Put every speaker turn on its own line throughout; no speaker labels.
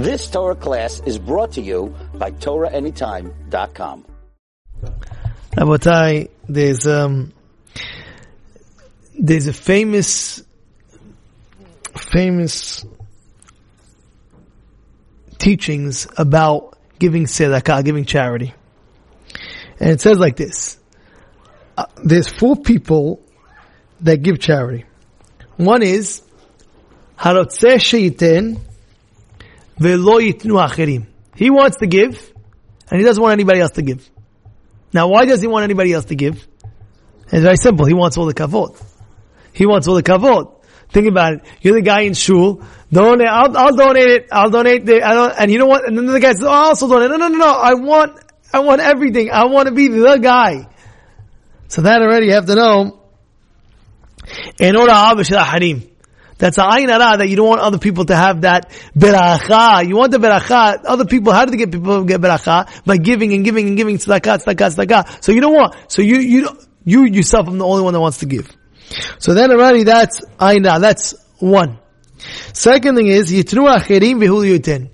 This Torah class is brought to you by TorahAnytime.com.
Rabotai, there's um, there's a famous, famous teachings about giving tzedakah, giving charity, and it says like this: uh, There's four people that give charity. One is harotzeh acherim. He wants to give, and he doesn't want anybody else to give. Now, why does he want anybody else to give? It's very simple. He wants all the kavod. He wants all the kavod. Think about it. You're the guy in shul. Donate. I'll, I'll donate it. I'll donate the. I don't, and you know what? And then the guy says, oh, "I'll also donate." No, no, no, no. I want. I want everything. I want to be the guy. So that already you have to know. In order harim. That's a ayin that you don't want other people to have that beracha. You want the beracha. Other people, how do they get people get beracha? By giving and giving and giving tzedakah, tzedakah, tzedakah. So you don't want. So you, you, you yourself, I'm the only one that wants to give. So then already that's ayin. That's one. Second thing is, yitnu acherim v'hul yuten.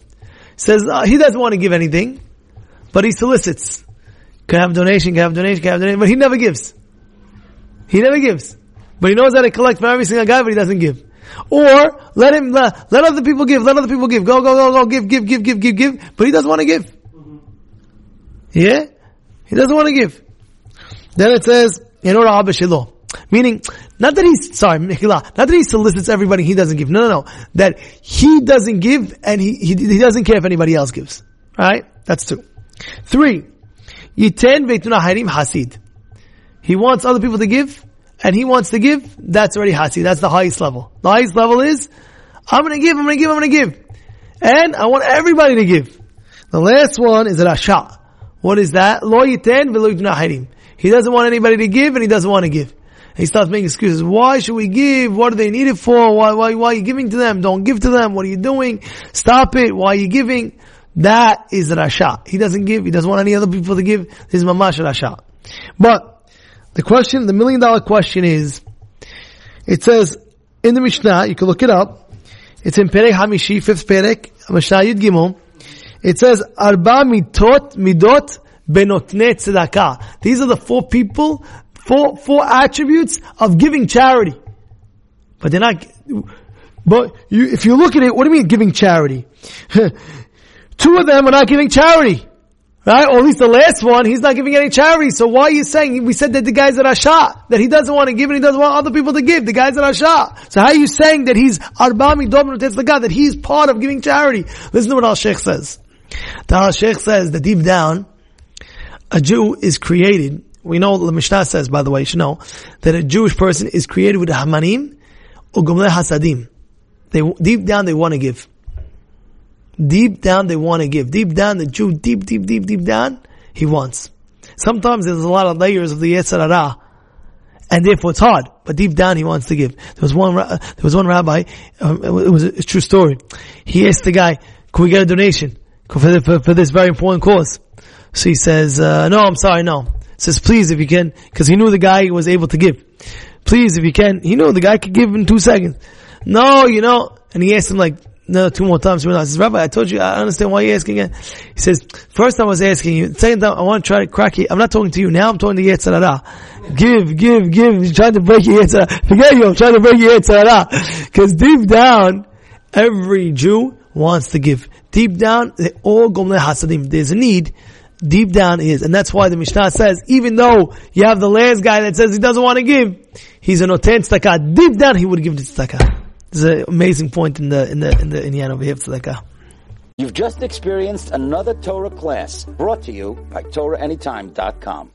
Says, uh, he doesn't want to give anything, but he solicits. Can I have donation, can I have donation, can I have donation, but he never gives. He never gives. But he knows how to collect from every single guy, but he doesn't give. Or let him let, let other people give. Let other people give. Go go go go. Give give give give give give. But he doesn't want to give. Mm-hmm. Yeah, he doesn't want to give. Then it says in order abishilo, meaning not that he's sorry, not that he solicits everybody. He doesn't give. No no no. That he doesn't give and he he, he doesn't care if anybody else gives. Right? That's two. Three. Yiten veituna harim hasid. He wants other people to give and he wants to give, that's already hasi. That's the highest level. The highest level is, I'm gonna give, I'm gonna give, I'm gonna give. And I want everybody to give. The last one is rasha. What is that? Lo yiten v'lo. He doesn't want anybody to give and he doesn't want to give. He starts making excuses. Why should we give? What do they need it for? Why, why, why are you giving to them? Don't give to them. What are you doing? Stop it. Why are you giving? That is Rasha. He doesn't give. He doesn't want any other people to give. This is Mamash Rasha. But, the question, the million dollar question is, it says in the Mishnah, you can look it up. It's in Perek Hamishi, fifth Perek, Mishnah Yud Gimel. It says, Arba mitot midot benotne tzedakah. These are the four people, four, four attributes of giving charity. But they're not, but you, if you look at it, what do you mean giving charity? Two of them are not giving charity. Right? Or at least the last one, he's not giving any charity. So why are you saying, we said that the guy's at Asha, that he doesn't want to give and he doesn't want other people to give. The guy's at Asha. So how are you saying that he's Arbami the God, that he's part of giving charity? Listen to what Alshich says. The Alshich says that deep down, a Jew is created, we know the Mishnah says, by the way, you should know, that a Jewish person is created with a Hamanim or Gumle Hasadim. They, deep down they want to give. Deep down they want to give. Deep down the Jew, deep, deep, deep, deep down, he wants. Sometimes there's a lot of layers of the Yetzer Hara, and therefore it's hard. But deep down he wants to give. There was one, there was one rabbi, um, it was a, a, true story. He asked the guy, can we get a donation for, for, for this very important cause? So he says, uh, no, I'm sorry, no. He says, please if you can, because he knew the guy was able to give. Please if you can. He knew the guy could give in two seconds. No, you know, and he asked him like, no, two more times. He says, Rabbi, I told you, I understand why you're asking again. He says, first I was asking you, second time I want to try to crack it. I'm not talking to you. Now I'm talking to Yetzer Hara. Give, give, give. You're trying to break your Yetzer Hara. Forget you, I'm trying to break your Yetzer Hara. Cause deep down, every Jew wants to give. Deep down, they all go hasadim. There's a need. Deep down is, and that's why the Mishnah says, even though you have the last guy that says he doesn't want to give, he's an oten tzedakah. Deep down, he would give the tzedakah. There's an amazing point in the in the in the inyan over here.
You've just experienced another Torah class brought to you by TorahAnytime.com.